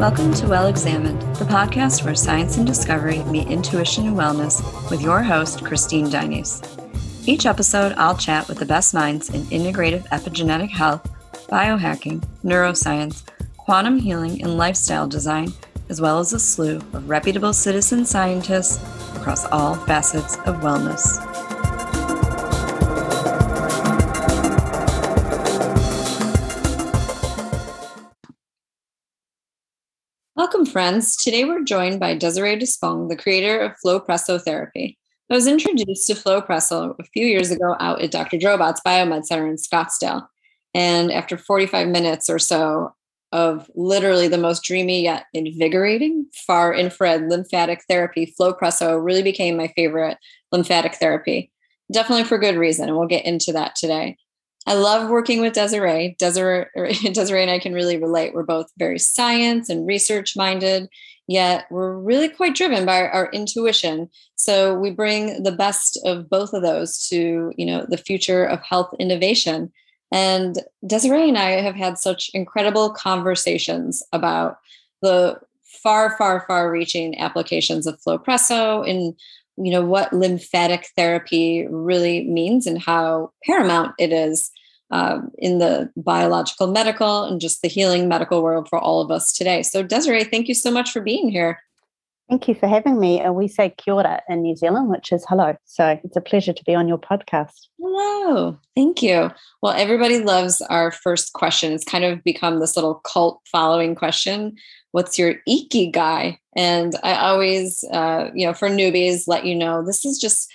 Welcome to Well Examined, the podcast where science and discovery meet intuition and wellness with your host, Christine Dynes. Each episode, I'll chat with the best minds in integrative epigenetic health, biohacking, neuroscience, quantum healing, and lifestyle design, as well as a slew of reputable citizen scientists across all facets of wellness. Friends. Today we're joined by Desiree de Spong, the creator of Flow Presso Therapy. I was introduced to Flow Presso a few years ago out at Dr. Drobot's Biomed Center in Scottsdale. And after 45 minutes or so of literally the most dreamy yet invigorating far infrared lymphatic therapy, Flow Presso really became my favorite lymphatic therapy. Definitely for good reason. And we'll get into that today. I love working with Desiree. Desiree, Desiree and I can really relate. We're both very science and research minded, yet we're really quite driven by our, intuition. So we bring the best of both of those to, you know, the future of health innovation. And Desiree and I have had such incredible conversations about the far, far, far reaching applications of Flow Presso and you know what lymphatic therapy really means and how paramount it is um, in the biological medical and just the healing medical world for all of us today so desiree thank you so much for being here Thank you for having me. And we say kia ora in New Zealand, which is hello. So it's a pleasure to be on your podcast. Hello. Thank you. Well, everybody loves our first question. It's kind of become this little cult following question. What's your ikigai? And I always, uh, you know, for newbies, let you know this is just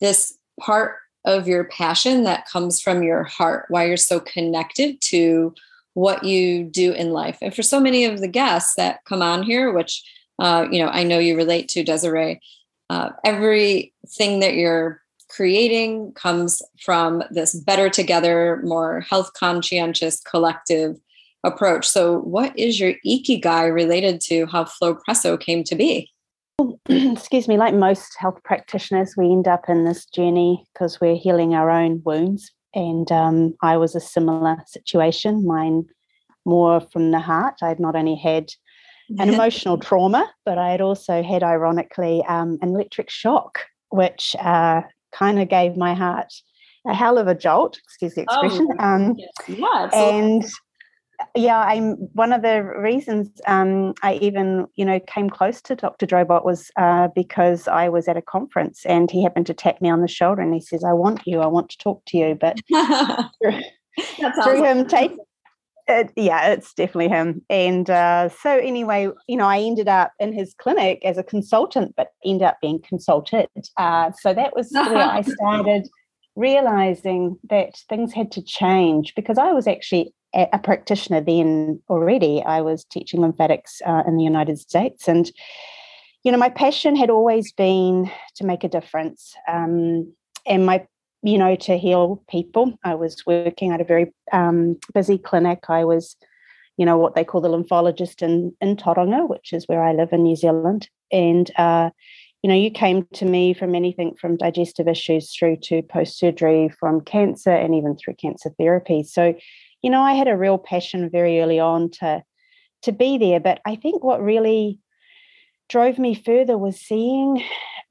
this part of your passion that comes from your heart, why you're so connected to what you do in life. And for so many of the guests that come on here, which uh, you know, I know you relate to Desiree. Uh, everything that you're creating comes from this better together, more health conscientious collective approach. So, what is your ikigai related to how Flow Presso came to be? Excuse me, like most health practitioners, we end up in this journey because we're healing our own wounds. And um, I was a similar situation, mine more from the heart. I had not only had an emotional trauma, but I had also had, ironically, um, an electric shock, which uh, kind of gave my heart a hell of a jolt. Excuse the oh, expression. Oh, um, yeah, and yeah, I'm one of the reasons um, I even you know came close to Dr. Drobot was uh, because I was at a conference and he happened to tap me on the shoulder and he says, "I want you. I want to talk to you." But through, through him taking it, yeah, it's definitely him. And uh, so, anyway, you know, I ended up in his clinic as a consultant, but ended up being consulted. Uh, so that was where I started realizing that things had to change because I was actually a practitioner then already. I was teaching lymphatics uh, in the United States. And, you know, my passion had always been to make a difference. Um, and my you know, to heal people. I was working at a very um, busy clinic. I was, you know, what they call the lymphologist in, in Tauranga, which is where I live in New Zealand. And, uh, you know, you came to me from anything from digestive issues through to post surgery, from cancer, and even through cancer therapy. So, you know, I had a real passion very early on to to be there. But I think what really drove me further was seeing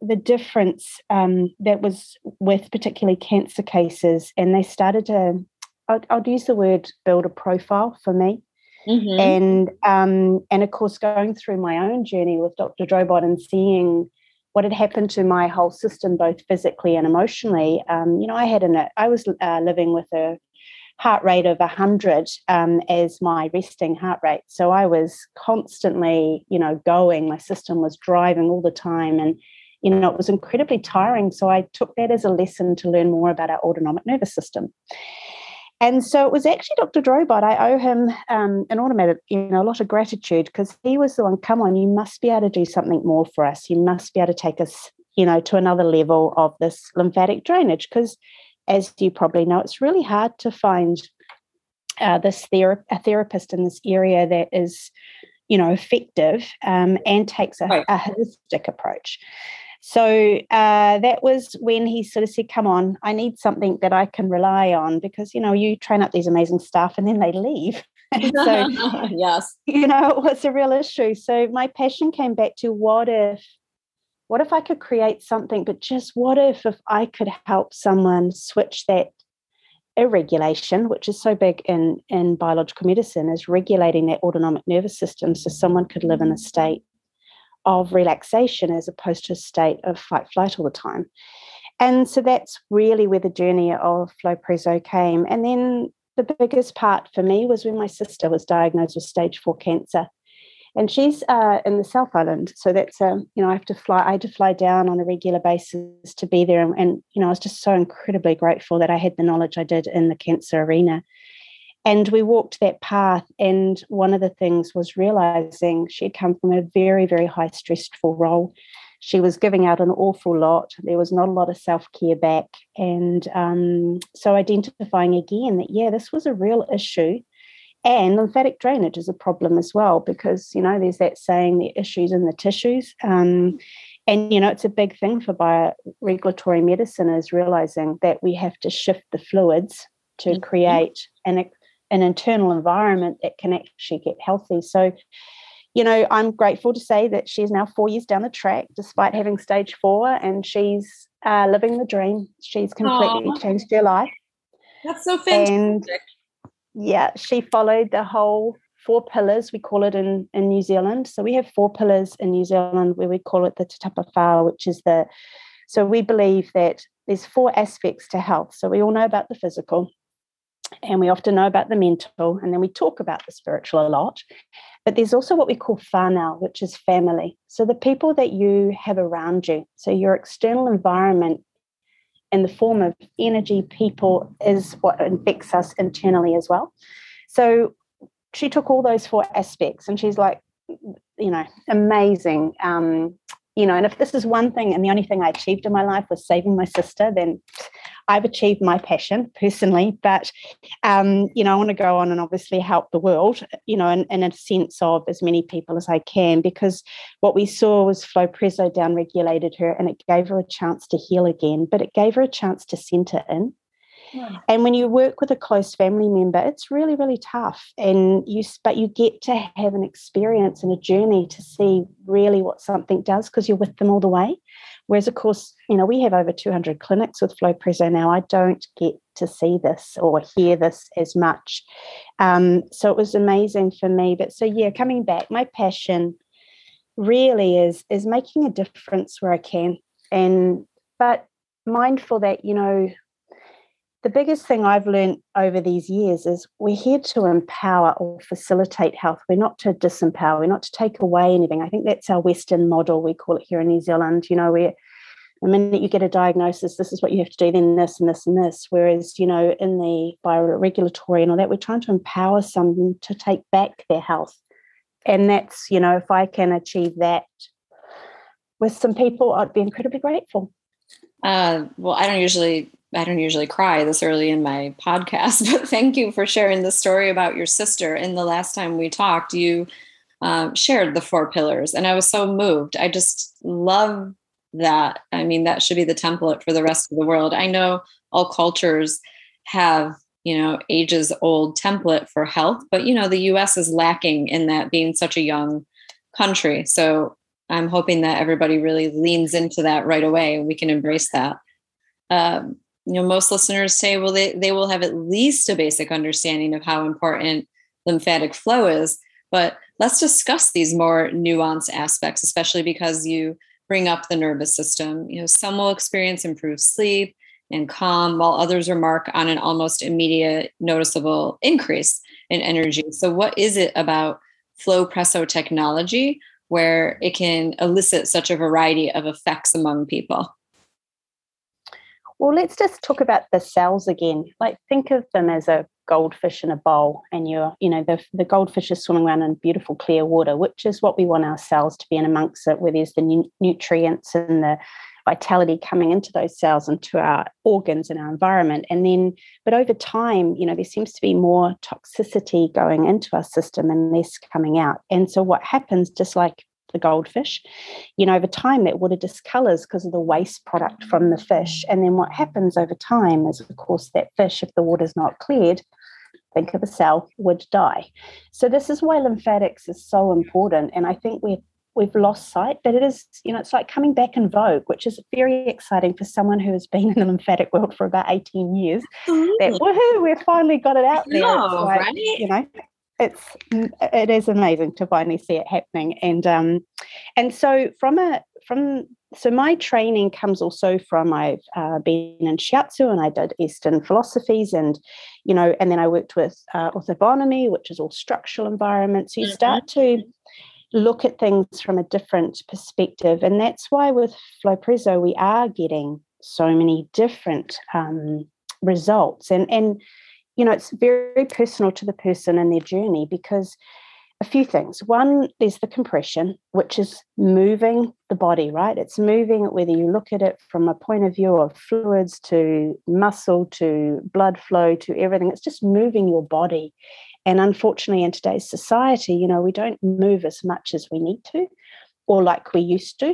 the difference um, that was with particularly cancer cases, and they started to, I'll, I'll use the word build a profile for me. Mm-hmm. And um, and of course, going through my own journey with Dr. Drobot and seeing what had happened to my whole system, both physically and emotionally. Um, you know, I had an I was uh, living with a heart rate of 100 um, as my resting heart rate. So I was constantly, you know, going. My system was driving all the time, and you know, it was incredibly tiring. So I took that as a lesson to learn more about our autonomic nervous system. And so it was actually Dr. Drobot. I owe him um, an automated, you know, a lot of gratitude because he was the one, come on, you must be able to do something more for us. You must be able to take us, you know, to another level of this lymphatic drainage. Because as you probably know, it's really hard to find uh, this thera- a therapist in this area that is, you know, effective um, and takes a, right. a holistic approach. So uh, that was when he sort of said, Come on, I need something that I can rely on because, you know, you train up these amazing staff and then they leave. so, yes, you know, it was a real issue. So my passion came back to what if, what if I could create something, but just what if if I could help someone switch that irregulation, which is so big in, in biological medicine, is regulating that autonomic nervous system so someone could live in a state of relaxation as opposed to a state of fight flight all the time. And so that's really where the journey of Flow Presso came. And then the biggest part for me was when my sister was diagnosed with stage four cancer. And she's uh, in the South Island. So that's, um, you know, I have to fly, I had to fly down on a regular basis to be there. And, and, you know, I was just so incredibly grateful that I had the knowledge I did in the cancer arena. And we walked that path. And one of the things was realizing she had come from a very, very high stressful role she was giving out an awful lot. There was not a lot of self care back. And um, so identifying again that, yeah, this was a real issue. And lymphatic drainage is a problem as well, because, you know, there's that saying the issues in the tissues. Um, and, you know, it's a big thing for bioregulatory medicine is realizing that we have to shift the fluids to mm-hmm. create an, an internal environment that can actually get healthy. So, you know, I'm grateful to say that she's now four years down the track, despite having stage four, and she's uh, living the dream. She's completely Aww. changed her life. That's so fantastic. And yeah, she followed the whole four pillars, we call it in, in New Zealand. So we have four pillars in New Zealand where we call it the Tapa which is the, so we believe that there's four aspects to health. So we all know about the physical, and we often know about the mental, and then we talk about the spiritual a lot. But there's also what we call whānau, which is family. So the people that you have around you, so your external environment in the form of energy, people, is what infects us internally as well. So she took all those four aspects and she's like, you know, amazing. Um, you know, and if this is one thing and the only thing I achieved in my life was saving my sister, then I've achieved my passion personally. But, um, you know, I want to go on and obviously help the world, you know, in, in a sense of as many people as I can, because what we saw was Flow Presso down her and it gave her a chance to heal again, but it gave her a chance to center in and when you work with a close family member, it's really, really tough. And you, but you get to have an experience and a journey to see really what something does because you're with them all the way. Whereas, of course, you know, we have over 200 clinics with Flow Presso now. I don't get to see this or hear this as much. Um, so it was amazing for me. But so, yeah, coming back, my passion really is is making a difference where I can. And, but mindful that, you know, the biggest thing I've learned over these years is we're here to empower or facilitate health. We're not to disempower, we're not to take away anything. I think that's our Western model, we call it here in New Zealand. You know, we're the minute you get a diagnosis, this is what you have to do, then this and this and this. Whereas, you know, in the bioregulatory and all that, we're trying to empower someone to take back their health. And that's, you know, if I can achieve that with some people, I'd be incredibly grateful. Uh, well, I don't usually I don't usually cry this early in my podcast, but thank you for sharing the story about your sister. And the last time we talked, you um, shared the four pillars, and I was so moved. I just love that. I mean, that should be the template for the rest of the world. I know all cultures have, you know, ages old template for health, but, you know, the US is lacking in that being such a young country. So I'm hoping that everybody really leans into that right away and we can embrace that. Um, you know most listeners say well they, they will have at least a basic understanding of how important lymphatic flow is. But let's discuss these more nuanced aspects especially because you bring up the nervous system. You know some will experience improved sleep and calm while others remark on an almost immediate noticeable increase in energy. So what is it about flow presso technology where it can elicit such a variety of effects among people well, let's just talk about the cells again. Like think of them as a goldfish in a bowl, and you're, you know, the, the goldfish is swimming around in beautiful clear water, which is what we want our cells to be in amongst it, where there's the nu- nutrients and the vitality coming into those cells and to our organs and our environment. And then, but over time, you know, there seems to be more toxicity going into our system and less coming out. And so what happens, just like the goldfish. You know, over time that water discolors because of the waste product from the fish. And then what happens over time is, of course, that fish, if the water's not cleared, think of a cell, would die. So this is why lymphatics is so important. And I think we've we've lost sight that it is, you know, it's like coming back in vogue, which is very exciting for someone who has been in the lymphatic world for about 18 years. That woohoo, we've finally got it out there. No, like, right? You know, it's it is amazing to finally see it happening. And um and so from a from so my training comes also from I've uh, been in shiatsu and I did Eastern philosophies and you know and then I worked with uh, orthobionomy, which is all structural environments. So you mm-hmm. start to look at things from a different perspective. And that's why with Flowpresso, we are getting so many different um, results. And, and, you know, it's very personal to the person and their journey because a few things. One, there's the compression, which is moving the body, right? It's moving whether you look at it from a point of view of fluids to muscle to blood flow to everything. It's just moving your body. And unfortunately, in today's society, you know, we don't move as much as we need to or like we used to.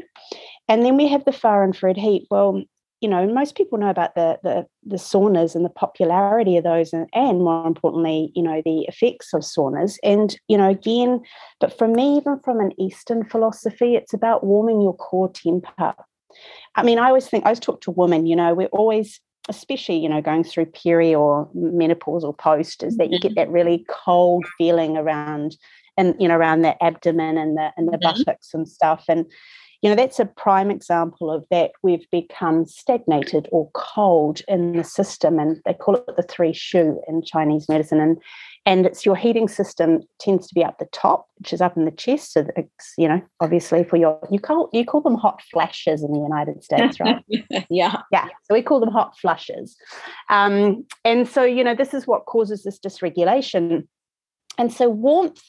And then we have the far infrared heat. Well, you know, most people know about the, the, the saunas and the popularity of those, and, and more importantly, you know, the effects of saunas. And you know, again, but for me, even from an Eastern philosophy, it's about warming your core temper. I mean, I always think I always talk to women. You know, we're always especially you know going through peri or menopause or post is that you get mm-hmm. that really cold feeling around and you know around the abdomen and the and the mm-hmm. buttocks and stuff and you know that's a prime example of that we've become stagnated or cold in the system and they call it the three shu in chinese medicine and and it's your heating system tends to be up the top, which is up in the chest. So it's you know obviously for your you call you call them hot flashes in the United States, right? yeah, yeah. So we call them hot flushes, um, and so you know this is what causes this dysregulation. And so warmth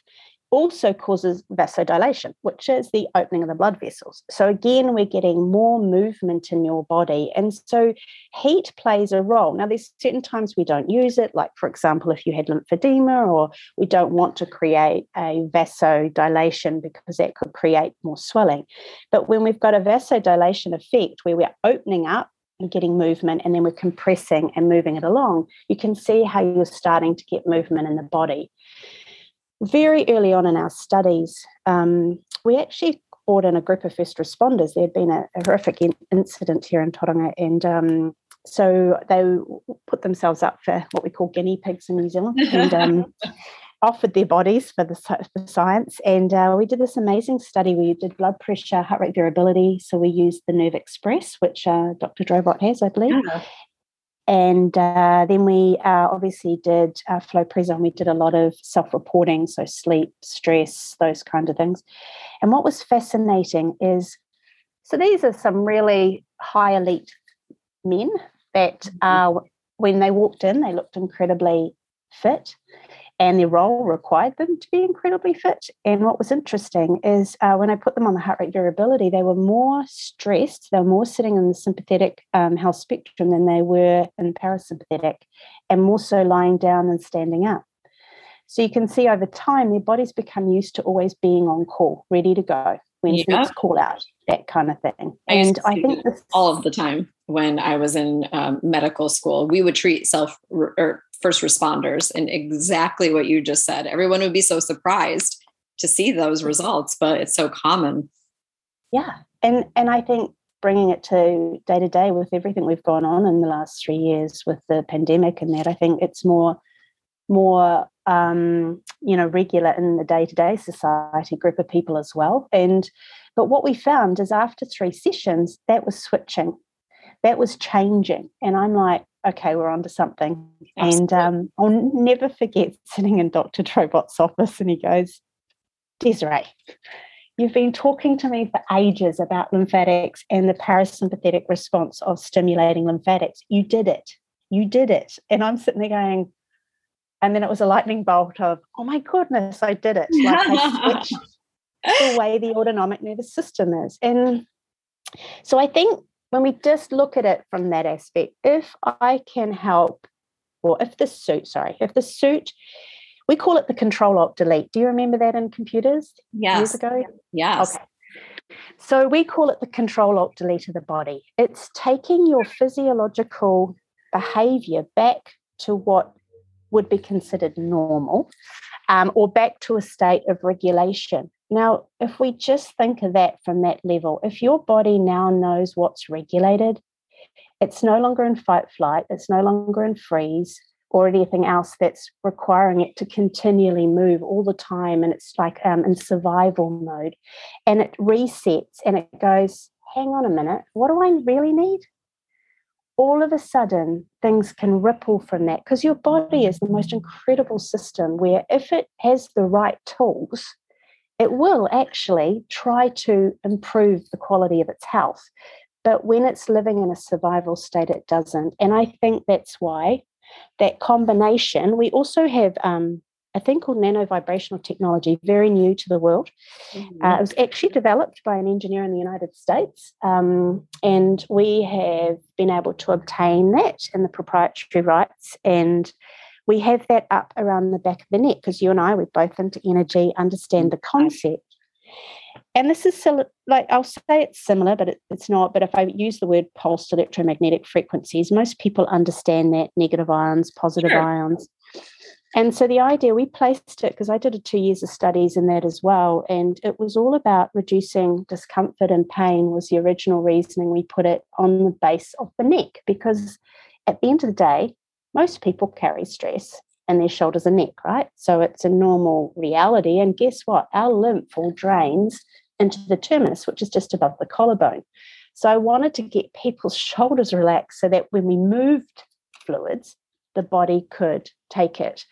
also causes vasodilation, which is the opening of the blood vessels. So, again, we're getting more movement in your body. And so, heat plays a role. Now, there's certain times we don't use it, like, for example, if you had lymphedema, or we don't want to create a vasodilation because that could create more swelling. But when we've got a vasodilation effect where we're opening up, and getting movement, and then we're compressing and moving it along, you can see how you're starting to get movement in the body very early on in our studies, um, we actually brought in a group of first responders. There had been a, a horrific in- incident here in Tauranga, and um, so they put themselves up for what we call guinea pigs in New Zealand and um, offered their bodies for the, for science. And uh, we did this amazing study. We did blood pressure, heart rate variability. So we used the Nerve Express, which uh, Dr. Drobot has, I believe. Yeah. And uh, then we uh, obviously did uh, Flowpresso and we did a lot of self reporting, so sleep, stress, those kind of things. And what was fascinating is so these are some really high elite men that mm-hmm. uh, when they walked in, they looked incredibly fit and their role required them to be incredibly fit. And what was interesting is uh, when I put them on the heart rate variability, they were more stressed, they were more sitting in the sympathetic um, health spectrum than they were in parasympathetic, and more so lying down and standing up. So you can see over time, their bodies become used to always being on call, ready to go. When's yeah. next call out? That kind of thing. I and I think this, all of the time when I was in um, medical school, we would treat self or first responders and exactly what you just said. Everyone would be so surprised to see those results, but it's so common. Yeah. And and I think bringing it to day to day with everything we've gone on in the last 3 years with the pandemic and that I think it's more more um, you know regular in the day-to-day society group of people as well and but what we found is after three sessions that was switching that was changing and i'm like okay, we're onto something. Absolutely. And um, I'll never forget sitting in Dr. Drobot's office and he goes, Desiree, you've been talking to me for ages about lymphatics and the parasympathetic response of stimulating lymphatics. You did it. You did it. And I'm sitting there going, and then it was a lightning bolt of, oh my goodness, I did it. Like I switched the way the autonomic nervous system is. And so I think when we just look at it from that aspect, if I can help, or if the suit, sorry, if the suit, we call it the control alt delete. Do you remember that in computers yes. years ago? Yes. Okay. So we call it the control alt delete of the body. It's taking your physiological behavior back to what would be considered normal um, or back to a state of regulation. Now, if we just think of that from that level, if your body now knows what's regulated, it's no longer in fight flight, it's no longer in freeze or anything else that's requiring it to continually move all the time. And it's like um, in survival mode. And it resets and it goes, hang on a minute, what do I really need? All of a sudden, things can ripple from that because your body is the most incredible system where if it has the right tools, it will actually try to improve the quality of its health. But when it's living in a survival state, it doesn't. And I think that's why that combination, we also have um, a thing called nano vibrational technology, very new to the world. Mm-hmm. Uh, it was actually developed by an engineer in the United States. Um, and we have been able to obtain that in the proprietary rights. And we have that up around the back of the neck because you and I, we're both into energy, understand the mm, concept. And this is like I'll say it's similar, but it, it's not. But if I use the word pulsed electromagnetic frequencies, most people understand that negative ions, positive sure. ions. And so the idea we placed it because I did a two years of studies in that as well, and it was all about reducing discomfort and pain. Was the original reasoning we put it on the base of the neck because at the end of the day, most people carry stress in their shoulders and neck, right? So it's a normal reality. And guess what? Our lymph all drains into the terminus, which is just above the collarbone. So I wanted to get people's shoulders relaxed so that when we moved fluids, the body could take it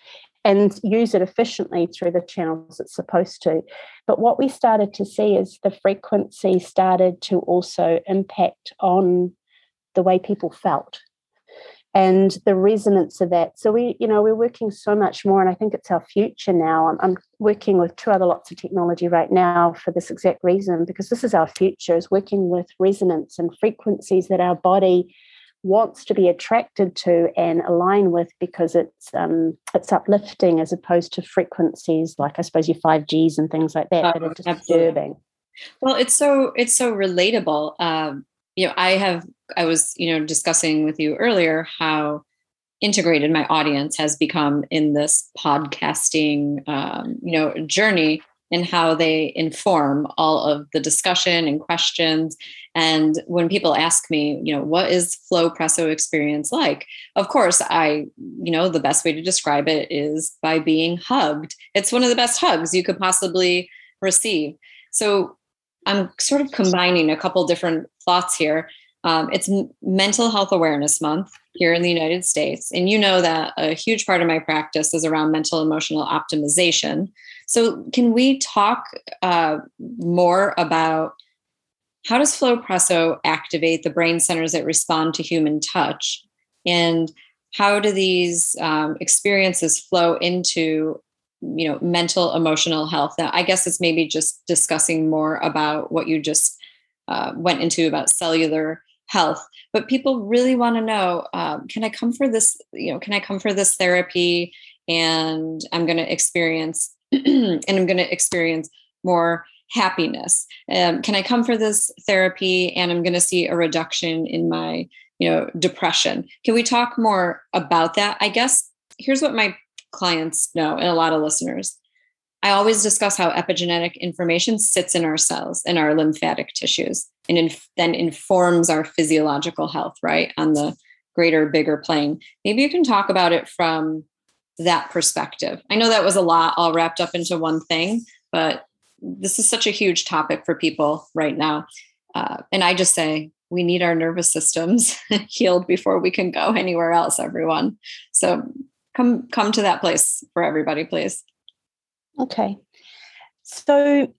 and use it efficiently through the channels it's supposed to. But what we started to see is the frequency started to also impact on the way people felt and the resonance of that. So we, you know, we're working so much more, and I think it's our future now. I'm, I'm, working with two other lots of technology right now for this exact reason, because this is our future, is working with resonance and frequencies that our body wants to be attracted to and align with because it's um, it's uplifting as opposed to frequencies like I suppose your 5Gs and things like that oh, that are disturbing. Absolutely. Well, it's so it's so relatable. Um, you know, I have I was, you know, discussing with you earlier how integrated my audience has become in this podcasting, um, you know, journey and how they inform all of the discussion and questions. And when people ask me, you know, what is flow presso experience like? Of course, I, you know, the best way to describe it is by being hugged. It's one of the best hugs you could possibly receive. So I'm sort of combining a couple different thoughts here. Um, it's Mental Health Awareness Month here in the United States. And you know that a huge part of my practice is around mental emotional optimization. So, can we talk uh, more about how does Flow Presso activate the brain centers that respond to human touch? And how do these um, experiences flow into you know mental emotional health now i guess it's maybe just discussing more about what you just uh, went into about cellular health but people really want to know um, can i come for this you know can i come for this therapy and i'm going to experience and i'm going to experience more happiness? Um, can i come for this therapy and i'm going to see a reduction in my you know depression? Can we talk more about that? I guess here's what my clients know and a lot of listeners. I always discuss how epigenetic information sits in our cells, in our lymphatic tissues, and inf- then informs our physiological health, right? On the greater, bigger plane. Maybe you can talk about it from that perspective. I know that was a lot all wrapped up into one thing, but this is such a huge topic for people right now. Uh, and I just say, we need our nervous systems healed before we can go anywhere else, everyone. So come come to that place for everybody please okay so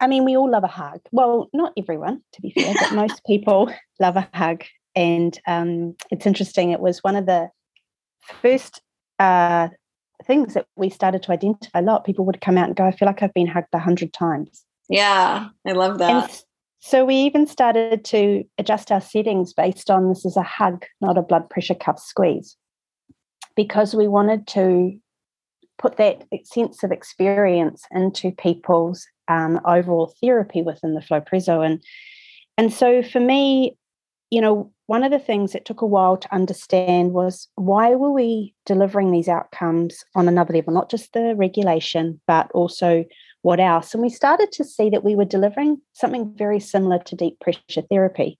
i mean we all love a hug. Well not everyone to be fair but most people love a hug. And um, it's interesting it was one of the first uh, things that we started to identify a lot people would come out and go i feel like i've been hugged a hundred times. Yeah i love that. and so we even started to adjust our settings based on this is a hug not a blood pressure cuff squeeze. Because we wanted to put that sense of experience into people's um, overall therapy within the flow presso and and so for me you know, one of the things that took a while to understand was why were we delivering these outcomes on another level, not just the regulation, but also what else? And we started to see that we were delivering something very similar to deep pressure therapy.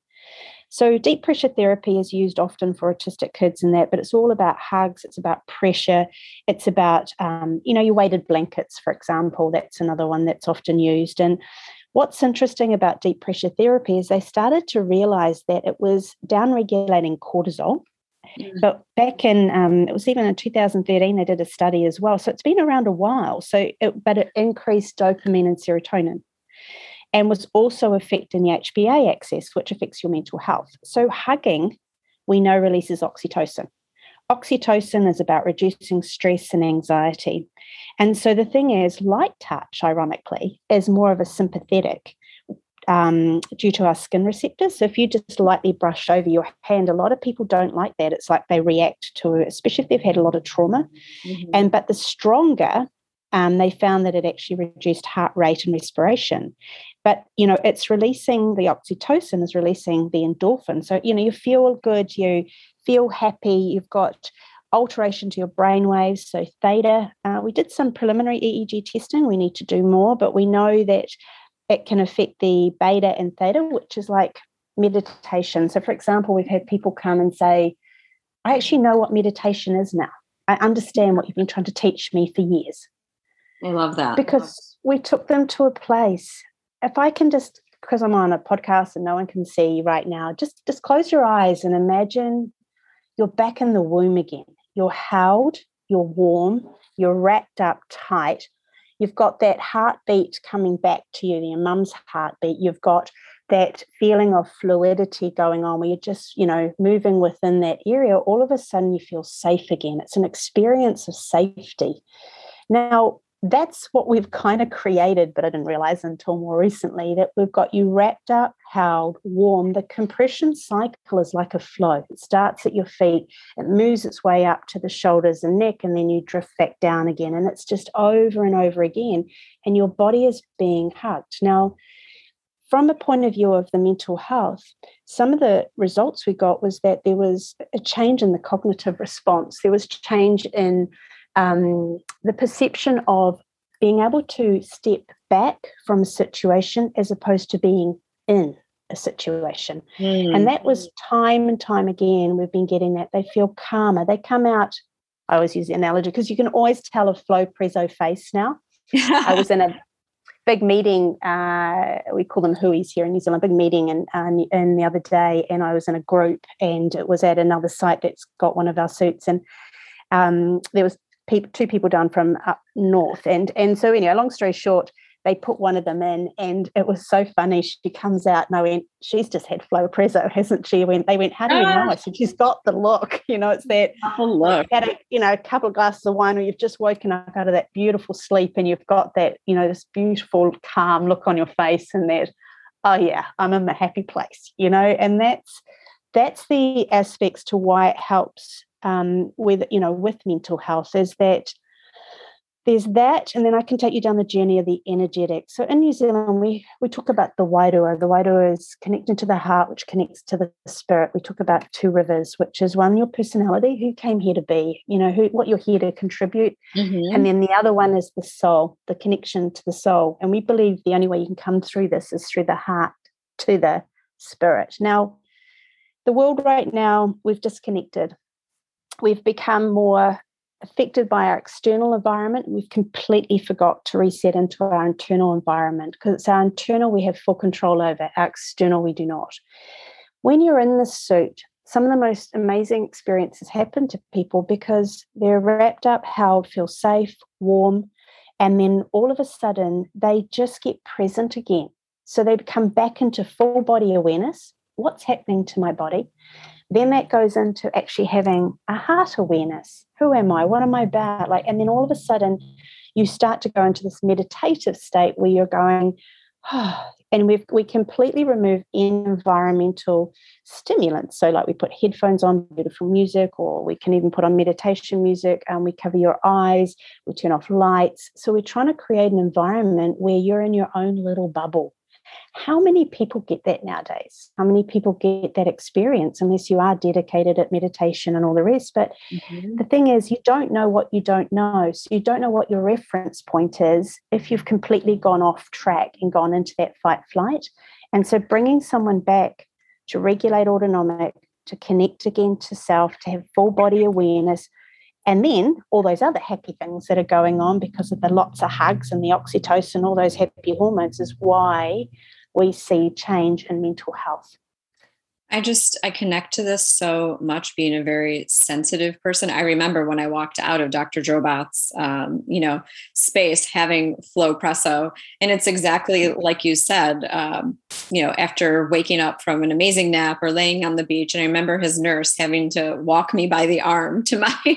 So, deep pressure therapy is used often for autistic kids and that, but it's all about hugs, it's about pressure, it's about, um, you know, your weighted blankets, for example. That's another one that's often used. And what's interesting about deep pressure therapy is they started to realize that it was downregulating cortisol. Mm. But back in, um, it was even in 2013, they did a study as well. So it's been around a while. So, it, but it increased dopamine and serotonin and was also affecting the HPA axis, which affects your mental health. So, hugging, we know, releases oxytocin. Oxytocin is about reducing stress and anxiety. And so the thing is, light touch, ironically, is more of a sympathetic um, due to our skin receptors. So if you just lightly brush over your hand, a lot of people don't like that. It's like they react to it, especially if they've had a lot of trauma. Mm-hmm. And but the stronger, um, they found that it actually reduced heart rate and respiration. But you know it's releasing the oxytocin is releasing the endorphin. So you know you feel good you feel happy you've got alteration to your brain waves so theta. Uh, we did some preliminary eeg testing. We need to do more but we know that it can affect the beta and theta which is like meditation. So for example we've had people come and say i actually know what meditation is now. I understand what you've been trying to teach me for years i love that because we took them to a place if I can just because I'm on a podcast and no one can see you right now, just just close your eyes and imagine you're back in the womb again. You're held, you're warm, you're wrapped up tight. You've got that heartbeat coming back to you, your mum's heartbeat. You've got that feeling of fluidity going on where you're just, you know, moving within that area. All of a sudden you feel safe again. It's an experience of safety. Now, that's what we've kind of created, but I didn't realize until more recently that we've got you wrapped up, held, warm. The compression cycle is like a flow. It starts at your feet, it moves its way up to the shoulders and neck, and then you drift back down again. And it's just over and over again. And your body is being hugged. Now, from a point of view of the mental health, some of the results we got was that there was a change in the cognitive response. There was change in um, the perception of being able to step back from a situation as opposed to being in a situation. Mm. And that was time and time again, we've been getting that. They feel calmer. They come out, I always use the analogy because you can always tell a flow preso face now. I was in a big meeting, uh, we call them hui's here in New Zealand, big meeting and uh, and the other day, and I was in a group and it was at another site that's got one of our suits and um, there was people, two people down from up north. And and so anyway, long story short, they put one of them in, and it was so funny. She comes out, and I went, "She's just had Flow-Presso, hasn't she?" Went, they went, "How do you ah. know?" I said, "She's got the look. You know, it's that look. Had a, you know, a couple of glasses of wine, or you've just woken up out of that beautiful sleep, and you've got that, you know, this beautiful, calm look on your face, and that, oh yeah, I'm in a happy place. You know, and that's that's the aspects to why it helps um, with you know with mental health is that there's that, and then I can take you down the journey of the energetic. So in New Zealand, we we talk about the Wairua. The Wairua is connecting to the heart, which connects to the spirit. We talk about two rivers, which is one your personality, who came here to be, you know, who what you're here to contribute, mm-hmm. and then the other one is the soul, the connection to the soul. And we believe the only way you can come through this is through the heart to the spirit. Now, the world right now, we've disconnected we've become more affected by our external environment. We've completely forgot to reset into our internal environment because it's our internal we have full control over, our external we do not. When you're in the suit, some of the most amazing experiences happen to people because they're wrapped up, held, feel safe, warm, and then all of a sudden they just get present again. So they come back into full body awareness. What's happening to my body? Then that goes into actually having a heart awareness. Who am i? What am i about? Like and then all of a sudden you start to go into this meditative state where you're going oh, and we've we completely remove environmental stimulants. So like we put headphones on beautiful music or we can even put on meditation music and we cover your eyes we turn off lights. So we're trying to create an environment where you're in your own little bubble How many people get that nowadays? How many people get that experience unless you are dedicated at meditation and all the rest? But mm-hmm. the thing is, you don't know what you don't know. So you don't know what your reference point is if you've completely gone off track and gone into that fight flight. And so bringing someone back to regulate autonomic, to connect again to self, to have full body awareness, and then all those other happy things that are going on because of the lots of hugs and the oxytocin, all those happy hormones, is why we see change in mental health. I just I connect to this so much being a very sensitive person. I remember when I walked out of Dr. Drobot's um, you know space having Flowpresso, and it's exactly like you said. Um, you know, after waking up from an amazing nap or laying on the beach, and I remember his nurse having to walk me by the arm to my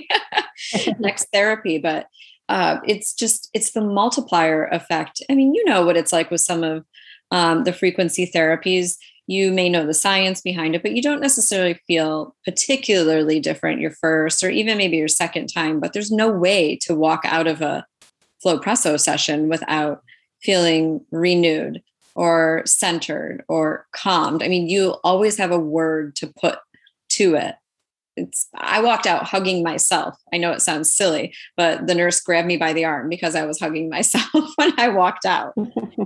next therapy, but. Uh, it's just it's the multiplier effect. I mean, you know what it's like with some of um, the frequency therapies you may know the science behind it, but you don't necessarily feel particularly different your first or even maybe your second time. But there's no way to walk out of a Flowpresso session without feeling renewed or centered or calmed. I mean, you always have a word to put to it. It's I walked out hugging myself. I know it sounds silly, but the nurse grabbed me by the arm because I was hugging myself when I walked out.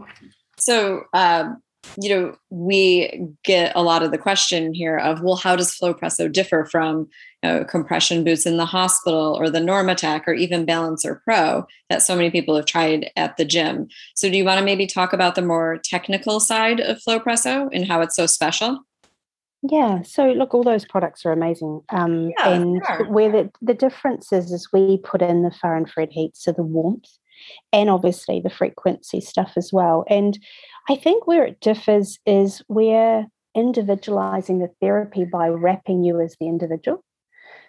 so um, you know, we get a lot of the question here of, well, how does Flowpresso differ from you know, compression boots in the hospital or the Normatec or even Ballancer Pro that so many people have tried at the gym? So, do you want to maybe talk about the more technical side of Flowpresso and how it's so special? Yeah, so look, all those products are amazing. Um, yeah, and where the, the difference is, is we put in the far infrared heat, so the warmth, and obviously the frequency stuff as well. And I think where it differs is we're individualizing the therapy by wrapping you as the individual.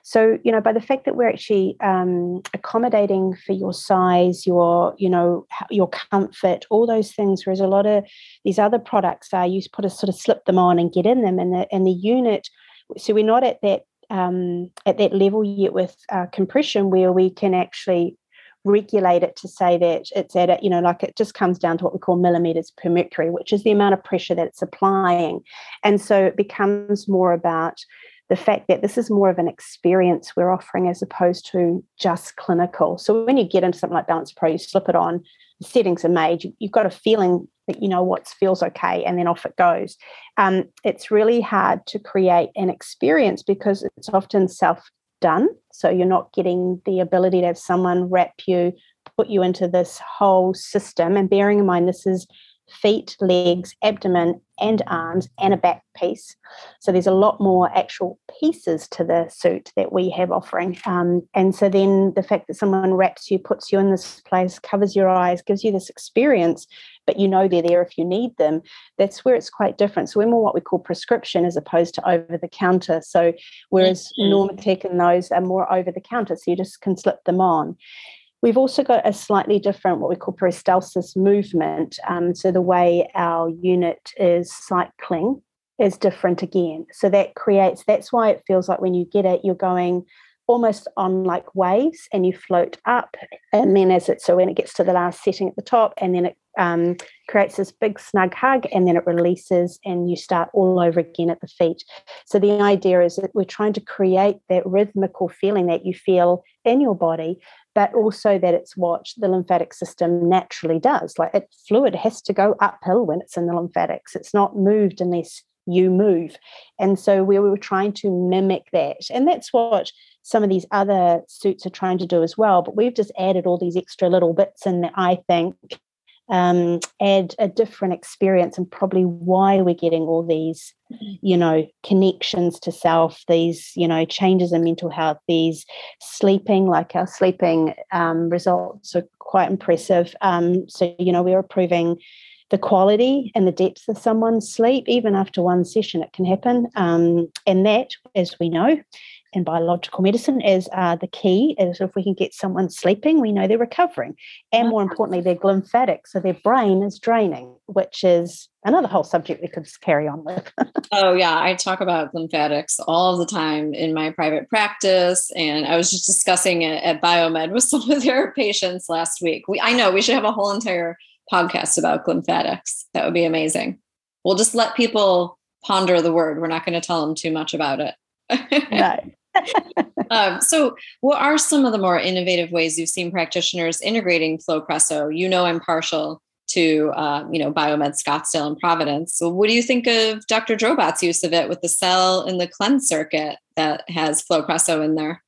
So, you know, by the fact that we're actually um, accommodating for your size, your, you know, your comfort, all those things, whereas a lot of these other products are you put a sort of slip them on and get in them, and the and the unit. So we're not at that um, at that level yet with uh, compression where we can actually regulate it to say that it's at a, you know, like it just comes down to what we call millimeters per mercury, which is the amount of pressure that it's applying. And so it becomes more about the fact that this is more of an experience we're offering as opposed to just clinical. So when you get into something like Balance Pro, you slip it on, the settings are made, you, have got a feeling that you know what feels okay, and then off it goes. Um, it's really hard to create an experience because it's often self done. So you're not getting the ability to have someone wrap you, put you into this whole system. And bearing in mind, this is feet, legs, abdomen, and arms, and a back piece. So there's a lot more actual pieces to the suit that we have offering. Um, and so then the fact that someone wraps you, puts you in this place, covers your eyes, gives you this experience, but you know they're there if you need them. That's where it's quite different. So we're more what we call prescription as opposed to over the counter. So whereas mm-hmm. Normatec and those are more over the counter, so you just can slip them on. We've also got a slightly different, what we call peristalsis movement. Um, so the way our unit is cycling is different again. So that creates, that's why it feels like when you get it, you're going almost on like waves and you float up. And then as it, so when it gets to the last setting at the top, and then it um, creates this big snug hug and then it releases and you start all over again at the feet. So the idea is that we're trying to create that rhythmical feeling that you feel in your body, but also that it's what the lymphatic system naturally does. Like it, fluid has to go uphill when it's in the lymphatics. It's not moved unless you move. And so we were trying to mimic that. And that's what some of these other suits are trying to do as well. But we've just added all these extra little bits in that I think um, add a different experience and probably why we're getting all these you know connections to self these you know changes in mental health these sleeping like our sleeping um, results are quite impressive. Um, so you know we're improving the quality and the depth of someone's sleep. Even after one session it can happen. Um, and that as we know in biological medicine is uh, the key is if we can get someone sleeping, we know they're recovering. And more importantly, they're lymphatic. So their brain is draining, which is another whole subject we could carry on with. oh, yeah. I talk about lymphatics all the time in my private practice. And I was just discussing it at Biomed with some of their patients last week. We, I know we should have a whole entire podcast about glymphatics. That would be amazing. We'll just let people ponder the word. We're not going to tell them too much about it. no. Um, so, what are some of the more innovative ways you've seen practitioners integrating Flowpresso? You know, I'm partial to uh, you know Biomed Scottsdale and Providence. So, what do you think of Dr. Drobot's use of it with the cell and the cleanse circuit that has Flowpresso in there?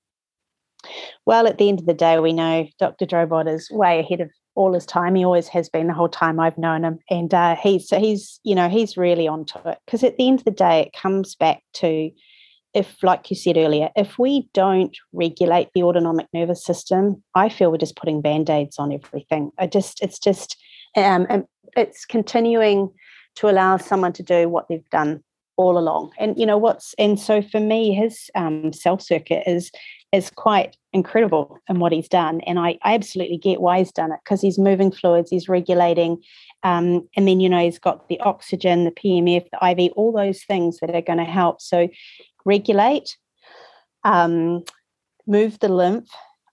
Well, at the end of the day, we know Dr. Drobot is way ahead of all his time. He always has been the whole time I've known him, and uh, he's he's you know he's really onto it because at the end of the day, it comes back to if, like you said earlier, if we don't regulate the autonomic nervous system, I feel we're just putting band aids on everything. I just it's just um, it's continuing to allow someone to do what they've done all along. And you know what's and so for me, his um, cell circuit is is quite incredible in what he's done. And I, I absolutely get why he's done it because he's moving fluids, he's regulating, um, and then you know he's got the oxygen, the PMF, the IV, all those things that are going to help. So regulate, um, move the lymph,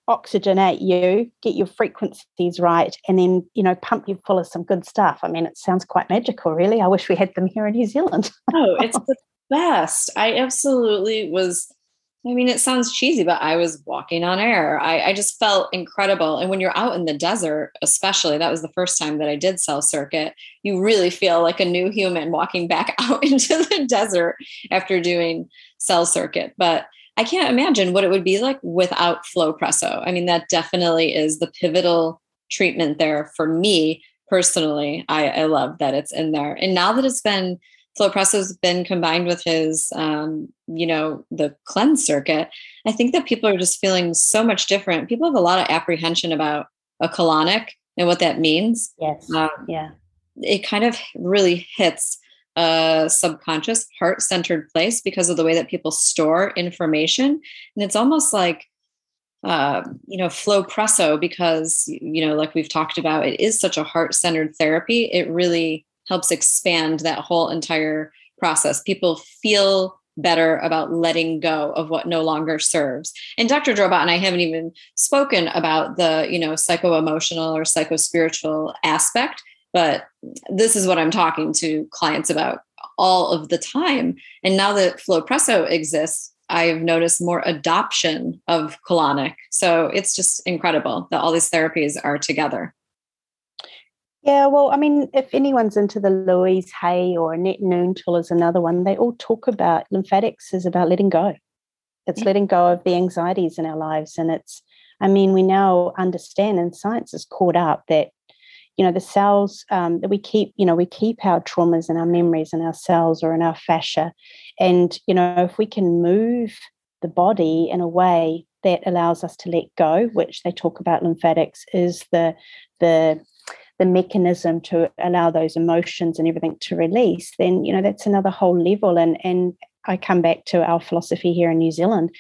oxygenate you, get your frequencies right, and then you know pump you full of some good stuff. I mean, it sounds quite magical, really. I wish we had them here in New Zealand. oh, it's the best. I absolutely was. I mean, it sounds cheesy, but I was walking on air. I, I just felt incredible. And when you're out in the desert, especially, that was the first time that I did cell circuit, you really feel like a new human walking back out into the desert after doing cell circuit. But I can't imagine what it would be like without flow Flowpresso. I mean, that definitely is the pivotal treatment there for me personally. I, I love that it's in there. And now that it's been Flow Flowpresso's been combined with his, um, you know, the cleanse circuit, I think that people are just feeling so much different. People have a lot of apprehension about a colonic and what that means. Yes. Um, yeah. It kind of really hits a subconscious heart centered place because of the way that people store information. And it's almost like, uh, you know, Flowpresso, because, you know, like we've talked about, it is such a heart centered therapy. It really helps expand that whole entire process. People feel better about letting go of what no longer serves. And Dr. Drobot and I haven't even spoken about the, you know, psycho-emotional or psycho-spiritual aspect but this is what I'm talking to clients about all of the time. And now that Flowpresso exists, I've noticed more adoption of colonic. So it's just incredible that all these therapies are together. Yeah, well, I mean, if anyone's into the Louise Hay or Annette Noontil is another one, they all talk about lymphatics is about letting go. It's letting go of the anxieties in our lives. And it's, I mean, we now understand and science is caught up that you know the cells um, that we keep you know we keep our traumas and our memories in our cells or in our fascia. And you know if we can move the body in a way that allows us to let go which they talk about lymphatics is the the the mechanism to allow those emotions and everything to release then you know that's another whole level. And and i come back to our philosophy here in new zealand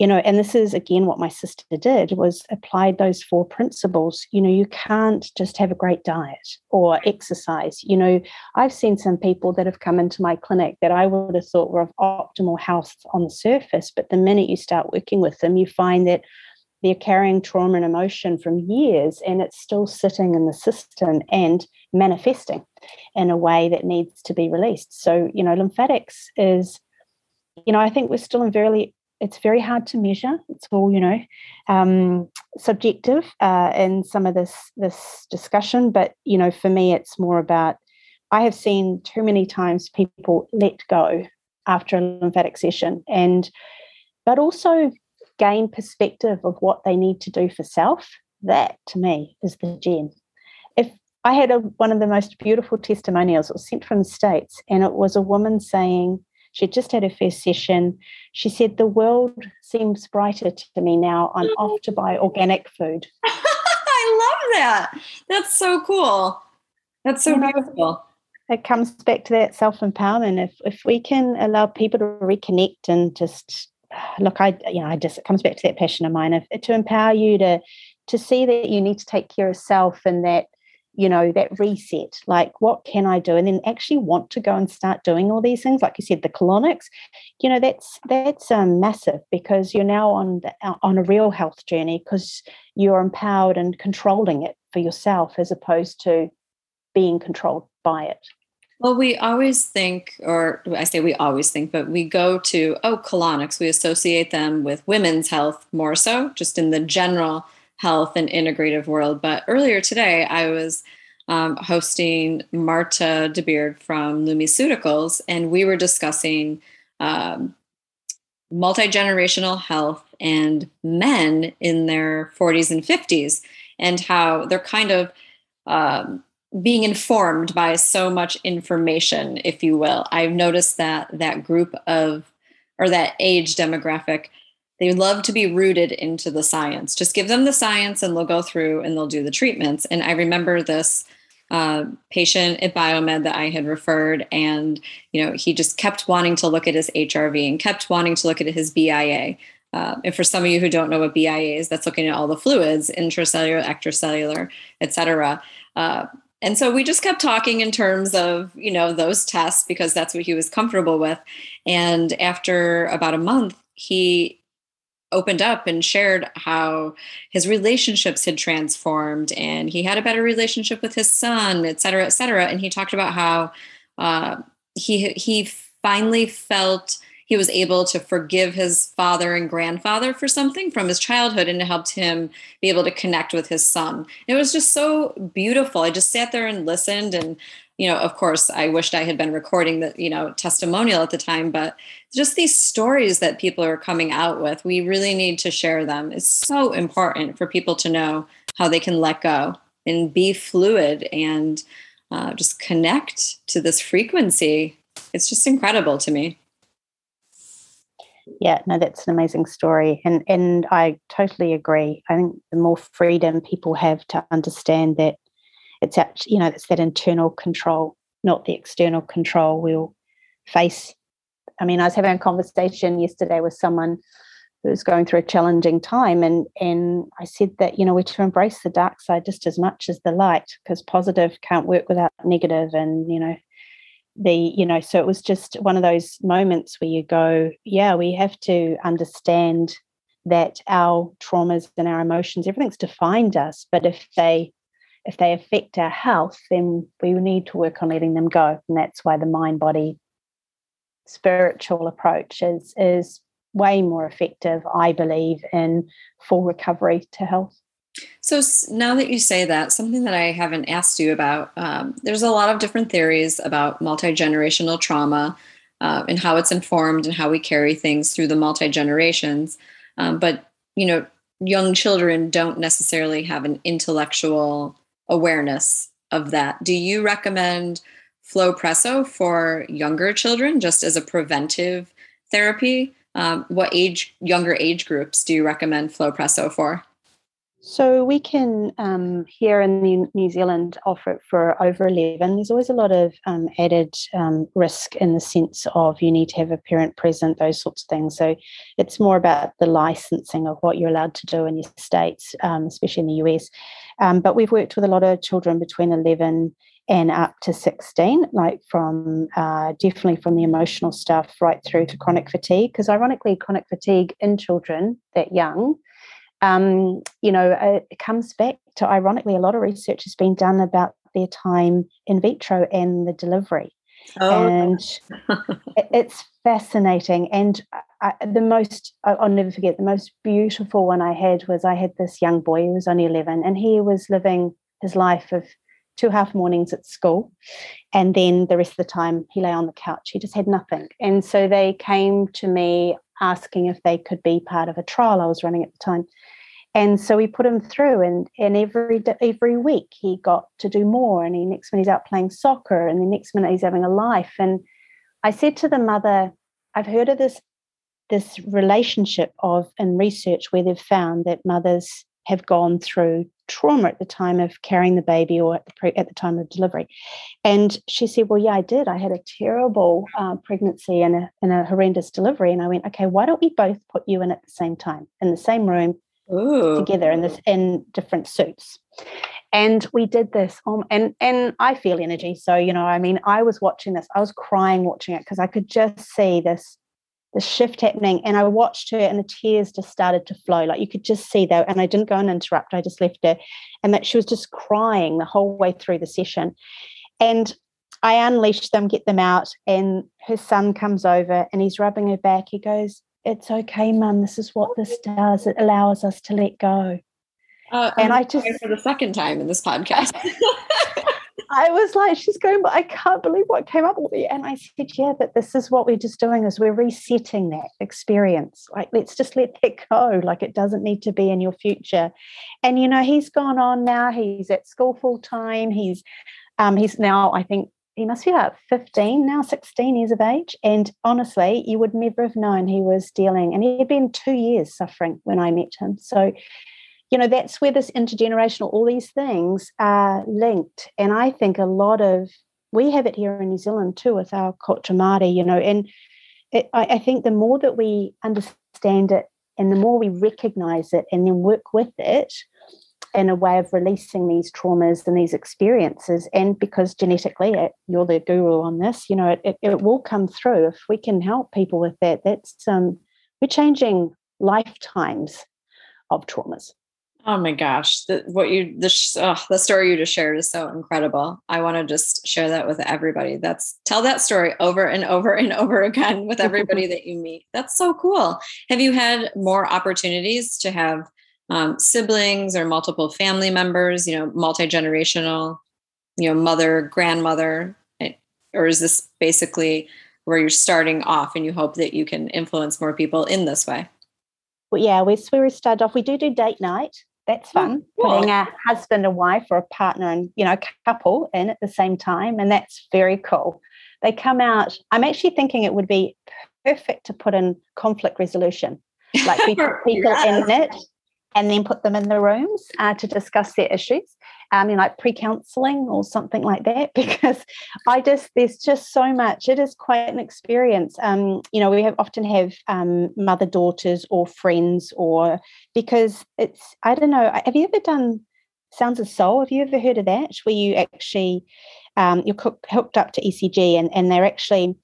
you know and this is again what my sister did was applied those four principles. You know you can't just have a great diet or exercise. You know i've seen some people that have come into my clinic that i would have thought were of optimal health on the surface but the minute you start working with them you find that they're carrying trauma and emotion from years and it's still sitting in the system and manifesting in a way that needs to be released. So you know lymphatics is you know i think we're still in very it's very hard to measure. It's all you know um, subjective uh, in some of this this discussion. But you know, for me, it's more about. I have seen too many times people let go after a lymphatic session, and but also gain perspective of what they need to do for self. That to me is the gem. If I had a, one of the most beautiful testimonials, it was sent from the states, and it was a woman saying She'd just had her first session. She said, The world seems brighter to me now. I'm mm. off to buy organic food. I love that. That's so cool. That's so you know, beautiful. It comes back to that self empowerment. If if we can allow people to reconnect and just look, I you know, I just it comes back to that passion of mine of to empower you to to see that you need to take care of self and that you know that reset like what can i do and then actually want to go and start doing all these things like you said the colonics you know that's that's um, massive because you're now on the, uh, on a real health journey because you're empowered and controlling it for yourself as opposed to being controlled by it. Well, we always think, or I say we always think, but we go to, oh, colonics, we associate them with women's health more so, just in the general health and integrative world. But earlier today, I was um, hosting Marta DeBeard from Lumiceuticals, and we were discussing um, multi generational health and men in their 40s and 50s, and how they're kind of um, being informed by so much information, if you will. I've noticed that that group of or that age demographic, they love to be rooted into the science. Just give them the science and they'll go through and they'll do the treatments. And I remember this uh, patient at Biomed that I had referred, and you know he just kept wanting to look at his HRV and kept wanting to look at his BIA. Uh, and for some of you who don't know what BIA is, that's looking at all the fluids, intracellular, extracellular, et cetera. Uh, and so we just kept talking in terms of, you know, those tests because that's what he was comfortable with. And after about a month, he opened up and shared how his relationships had transformed and he had a better relationship with his son, et cetera, et cetera. And he talked about how uh, he he finally felt he was able to forgive his father and grandfather for something from his childhood and it helped him be able to connect with his son. It was just so beautiful. I just sat there and listened and you know, of course, I wished I had been recording the, you know, testimonial at the time, but just these stories that people are coming out with, we really need to share them. It's so important for people to know how they can let go and be fluid and uh, just connect to this frequency. It's just incredible to me yeah no that's an amazing story and and i totally agree i think the more freedom people have to understand that it's actually you know it's that internal control not the external control we'll face. I mean i was having a conversation yesterday with someone who was going through a challenging time and and i said that you know we're to embrace the dark side just as much as the light because positive can't work without negative and you know the you know so it was just one of those moments where you go yeah we have to understand that our traumas and our emotions everything's defined us but if they if they affect our health then we need to work on letting them go and that's why the mind body spiritual approach is is way more effective i believe in full recovery to health so now that you say that, something that I haven't asked you about, um, there's a lot of different theories about multi generational trauma uh, and how it's informed and how we carry things through the multi generations. Um, but you know, young children don't necessarily have an intellectual awareness of that. Do you recommend Flowpresso for younger children, just as a preventive therapy? Um, what age, younger age groups, do you recommend Flowpresso for? So we can um, here in New Zealand offer it for over 11. There's always a lot of um, added um, risk in the sense of you need to have a parent present, those sorts of things. So it's more about the licensing of what you're allowed to do in your states, um, especially in the US. Um, but we've worked with a lot of children between 11 and up to 16, like from uh, definitely from the emotional stuff right through to chronic fatigue. Because ironically, chronic fatigue in children that young um, you know, uh, it comes back to ironically, a lot of research has been done about their time in vitro and the delivery. Oh. And it's fascinating. And I, the most, I'll never forget, the most beautiful one I had was I had this young boy who was only 11 and he was living his life of two half mornings at school. And then the rest of the time he lay on the couch. He just had nothing. And so they came to me asking if they could be part of a trial I was running at the time. And so we put him through, and, and every every week he got to do more. And he next minute he's out playing soccer, and the next minute he's having a life. And I said to the mother, I've heard of this this relationship of in research where they've found that mothers have gone through trauma at the time of carrying the baby or at the, pre- at the time of delivery. And she said, Well, yeah, I did. I had a terrible uh, pregnancy and a, and a horrendous delivery. And I went, Okay, why don't we both put you in at the same time in the same room? Ooh. together in this in different suits and we did this um, and and i feel energy so you know i mean i was watching this i was crying watching it because i could just see this the shift happening. And I watched her and the tears just started to flow. Like you could just see that. And I didn't go and interrupt. I just left her. And that she was just crying the whole way through the session. And I unleash them, get them out, and her son comes over and he's rubbing her back. He goes, It's okay, mum. This is what this does. It allows us to let go. Uh, and I just for the second time in this podcast. I was like, she's going, but I can't believe what came up with me. And I said, yeah, but this is what we're just doing is we're resetting that experience. Like, let's just let that go. Like it doesn't need to be in your future. And you know, he's gone on now. He's at school full time. He's um, he's now, I think, he must be about 15 now 16 years of age and honestly you would never have known he was dealing and he had been two years suffering when i met him. So you know that's where this intergenerational all these things are linked and i think a lot of we have it here in new zealand too with our culture Māori, you know and it, I, I think the more that we understand it and the more we recognize it and then work with it in a way of releasing these traumas and these experiences. And because genetically, it, you're the guru on this, you know, it, it, it, will come through. If we can help people with that, that's um, we're changing lifetimes of traumas. Oh my gosh, the, what you the oh, the story you just shared is so incredible. I want to just share that with everybody. That's tell that story over and over and over again with everybody that you meet. That's so cool. Have you had more opportunities to have um, siblings or multiple family members, you know, multi generational, you know, mother, grandmother? Eh, or is this basically where you're starting off and you hope that you can influence more people in this way? Well, yeah, we, we started off, we do do date night. That's fun. Oh, cool. Putting a husband and wife or a partner and, you know, couple in at the same time. And that's very cool. They come out, I'm actually thinking it would be perfect to put in conflict resolution like we put people yes. in it and then put them in the rooms uh, to discuss their issues, um, know, like pre-counselling or something like that. Because I just there's just so much. It is quite an experience. Um, you know, we have often have um, mother daughters or friends, or because it's I don't know. Have you ever done Sounds of Soul? Have you ever heard of that? Where you actually um, you're hooked up to ECG and and they're actually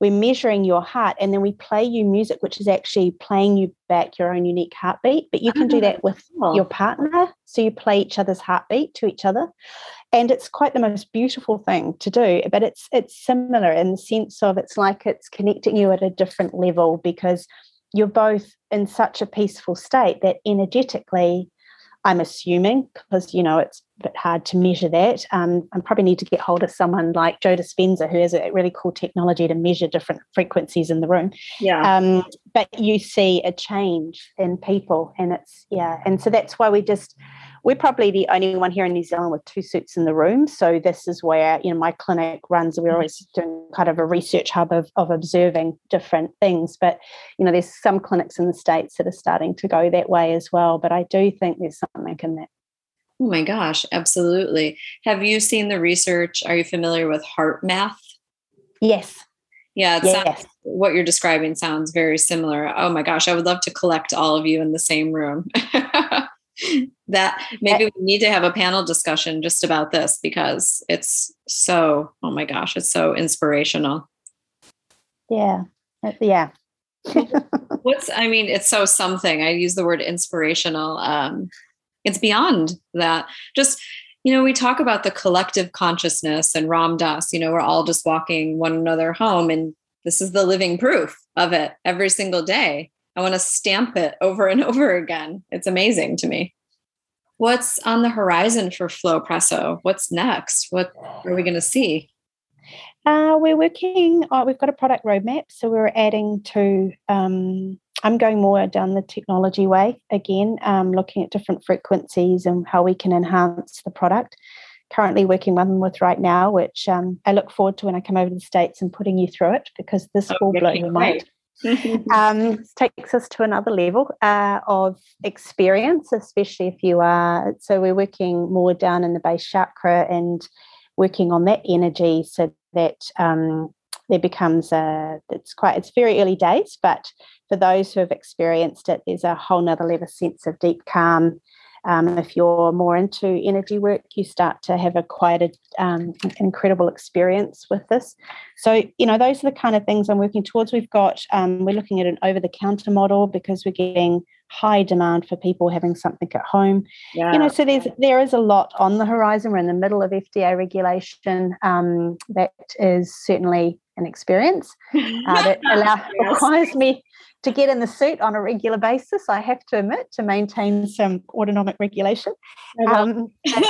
we're measuring your heart and then we play you music which is actually playing you back your own unique heartbeat but you can do that with oh. your partner so you play each other's heartbeat to each other and it's quite the most beautiful thing to do but it's it's similar in the sense of it's like it's connecting you at a different level because you're both in such a peaceful state that energetically I'm assuming because you know it's a bit hard to measure that. Um, I probably need to get hold of someone like Joe Dispenza who has a really cool technology to measure different frequencies in the room. Yeah. Um, but you see a change in people, and it's yeah, and so that's why we just we're probably the only one here in New Zealand with two suits in the room. So this is where you know my clinic runs. We're always doing kind of a research hub of, of observing different things. But you know, there's some clinics in the states that are starting to go that way as well. But I do think there's something in that. Oh my gosh, absolutely. Have you seen the research? Are you familiar with HeartMath? Yes. Yeah, yes. sounds, what you're describing sounds very similar. Oh my gosh, I would love to collect all of you in the same room. that maybe we need to have a panel discussion just about this because it's so oh my gosh it's so inspirational. Yeah uh, yeah. What's i mean it's so something. I use the word inspirational um it's beyond that. Just you know we talk about the collective consciousness and ram dass you know we're all just walking one another home and this is the living proof of it every single day I want to stamp it over and over again. It's amazing to me. What's on the horizon for Flowpresso? What's next? What are we going to see? Uh, we're working, uh, we've got a product roadmap. So we're adding to, um, I'm going more down the technology way again, um, looking at different frequencies and how we can enhance the product. Currently working one with right now, which um, I look forward to when I come over to the States and putting you through it because this oh, will blow your mind. um, takes us to another level uh, of experience, especially if you are. So we're working more down in the base chakra and working on that energy, so that um, there becomes a. It's quite. It's very early days, but for those who have experienced it, there's a whole nother level sense of deep calm. Um, if you're more into energy work, you start to have a quite a, um, incredible experience with this. So, you know, those are the kind of things I'm working towards. We've got, um, we're looking at an over the counter model because we're getting high demand for people having something at home. Yeah. You know, so there's there is a lot on the horizon. We're in the middle of FDA regulation. Um, that is certainly an experience uh, that allow, requires me to get in the suit on a regular basis, I have to admit, to maintain some autonomic regulation. Um, so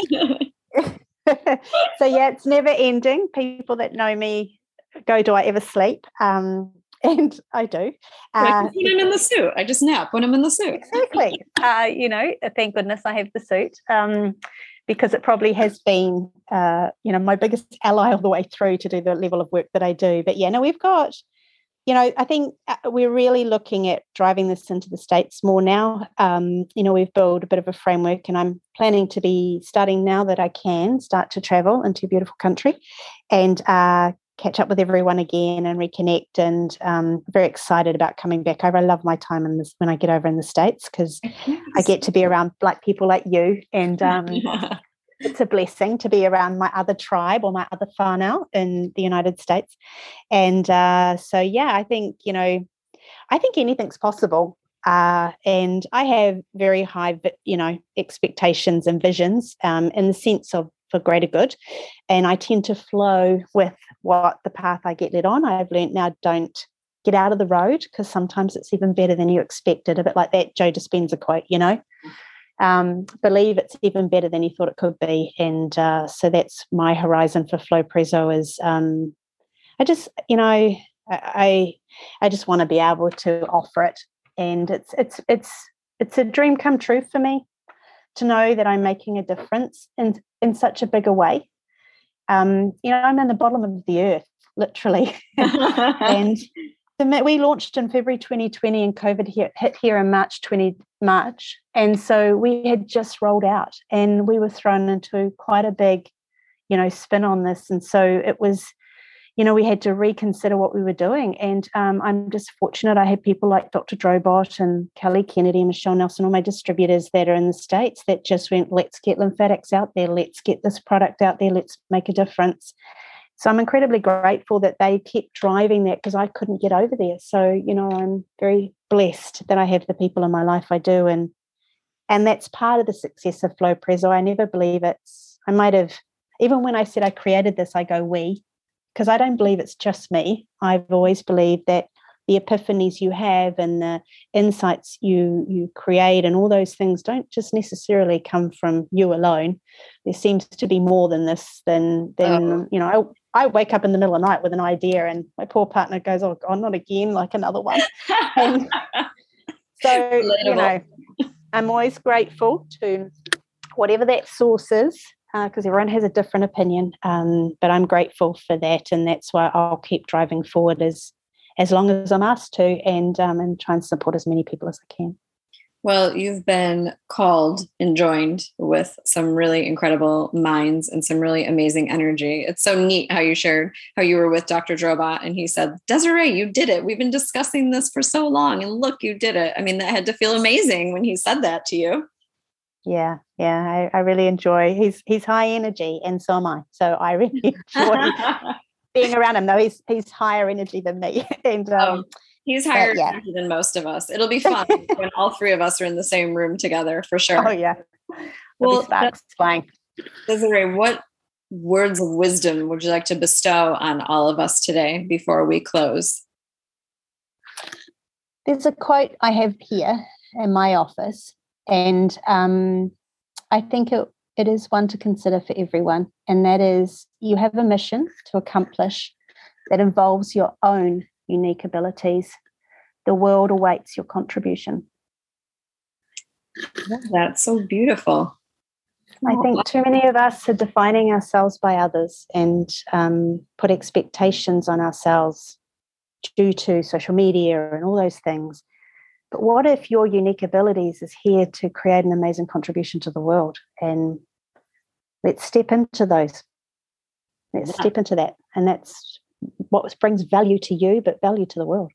yeah, it's never ending. People that know me go, "Do I ever sleep?" Um, and I do. Uh, when I'm in the suit, I just nap when I'm in the suit. exactly. Uh, you know, thank goodness I have the suit. Um, because it probably has been, uh, you know, my biggest ally all the way through to do the level of work that I do. But yeah, no, we've got you know, I think uh, we're really looking at driving this into the States more now. Um, you know, we've built a bit of a framework, and I'm planning to be starting now that I can start to travel into a beautiful country and uh, catch up with everyone again and reconnect. And um, very excited about coming back. over I love my time in this when I get over in the States because I get to be around black people like you and. Um, it's a blessing to be around my other tribe or my other whānau in the United States. And uh, so, yeah, I think, you know, I think anything's possible. Uh, and I have very high, you know, expectations and visions um, in the sense of for greater good. And I tend to flow with what the path I get led on. I've learned now don't get out of the road because sometimes it's even better than you expected. A bit like that Joe Dispenza quote, you know um, believe it's even better than you thought it could be. And uh, so that's my horizon for Flowpresso is um, I just, you know, I I just want to be able to offer it. And it's it's it's it's a dream come true for me to know that I'm making a difference in in such a bigger way. Um, you know, I'm in the bottom of the earth, literally. and we launched in February 2020 and COVID hit here in March 20 March. And so we had just rolled out and we were thrown into quite a big, you know, spin on this. And so it was, you know, we had to reconsider what we were doing. And um, I'm just fortunate I had people like Dr. Drobot and Kelly Kennedy and Michelle Nelson, all my distributors that are in the States that just went, let's get lymphatics out there, let's get this product out there, let's make a difference. So I'm incredibly grateful that they kept driving that because I couldn't get over there. So, you know, I'm very blessed that I have the people in my life I do. And and that's part of the success of Flowpresso. I never believe it's I might have even when I said I created this, I go we, because I don't believe it's just me. I've always believed that the epiphanies you have and the insights you you create and all those things don't just necessarily come from you alone there seems to be more than this than than oh. you know I wake up in the middle of the night with an idea, and my poor partner goes, "Oh God, not again!" Like another one. so you know, I'm always grateful to whatever that source is, because uh, everyone has a different opinion. Um, but I'm grateful for that, and that's why I'll keep driving forward as as long as I'm asked to, and um, and try and support as many people as I can. Well, you've been called and joined with some really incredible minds and some really amazing energy. It's so neat how you shared how you were with Dr. Drobot and he said, Desiree, you did it. We've been discussing this for so long and look, you did it. I mean, that had to feel amazing when he said that to you. Yeah, yeah, I, I really enjoy. He's he's high energy, and so am I. So I really enjoy being around him. Though he's he's higher energy than me, and um, oh He's higher yeah. than most of us. It'll be fun when all three of us are in the same room together for sure. Oh yeah. Well, that's fine. Desiree, what words of wisdom would you like to bestow on all of us today before we close? There's a quote I have here in my office, and um, I think it, it is one to consider for everyone. And that is you have a mission to accomplish that involves your own unique abilities. The world awaits your contribution. That's so beautiful. I think too many of us are defining ourselves by others and um, put expectations on ourselves due to social media and all those things. But what if your unique abilities is here to create an amazing contribution to the world? And let's step into those. Let's yeah. step into that. And that's what brings value to you, but value to the world.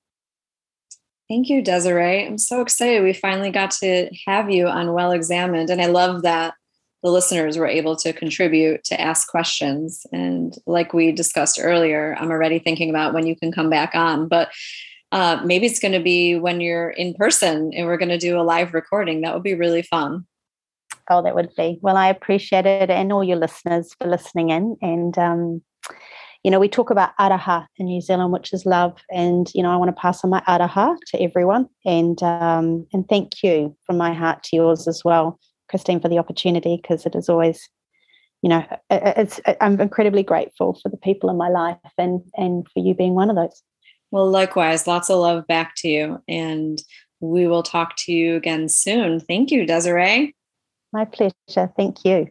Thank you, Desiree. I'm so excited we finally got to have you on Well Examined. And I love that the listeners were able to contribute to ask questions. And like we discussed earlier, I'm already thinking about when you can come back on. But uh, maybe it's going to be when you're in person and we're going to do a live recording. That would be really fun. Oh, that would be. Well, I appreciate it and all your listeners for listening in. And, um, you know, we talk about aroha in New Zealand, which is love. And, you know, I want to pass on my aroha to everyone. And, um, and thank you from my heart to yours as well, Christine, for the opportunity, because it is always, you know, it's, I'm incredibly grateful for the people in my life and, and for you being one of those. Well, likewise, lots of love back to you. And we will talk to you again soon. Thank you, Desiree. My pleasure. Thank you.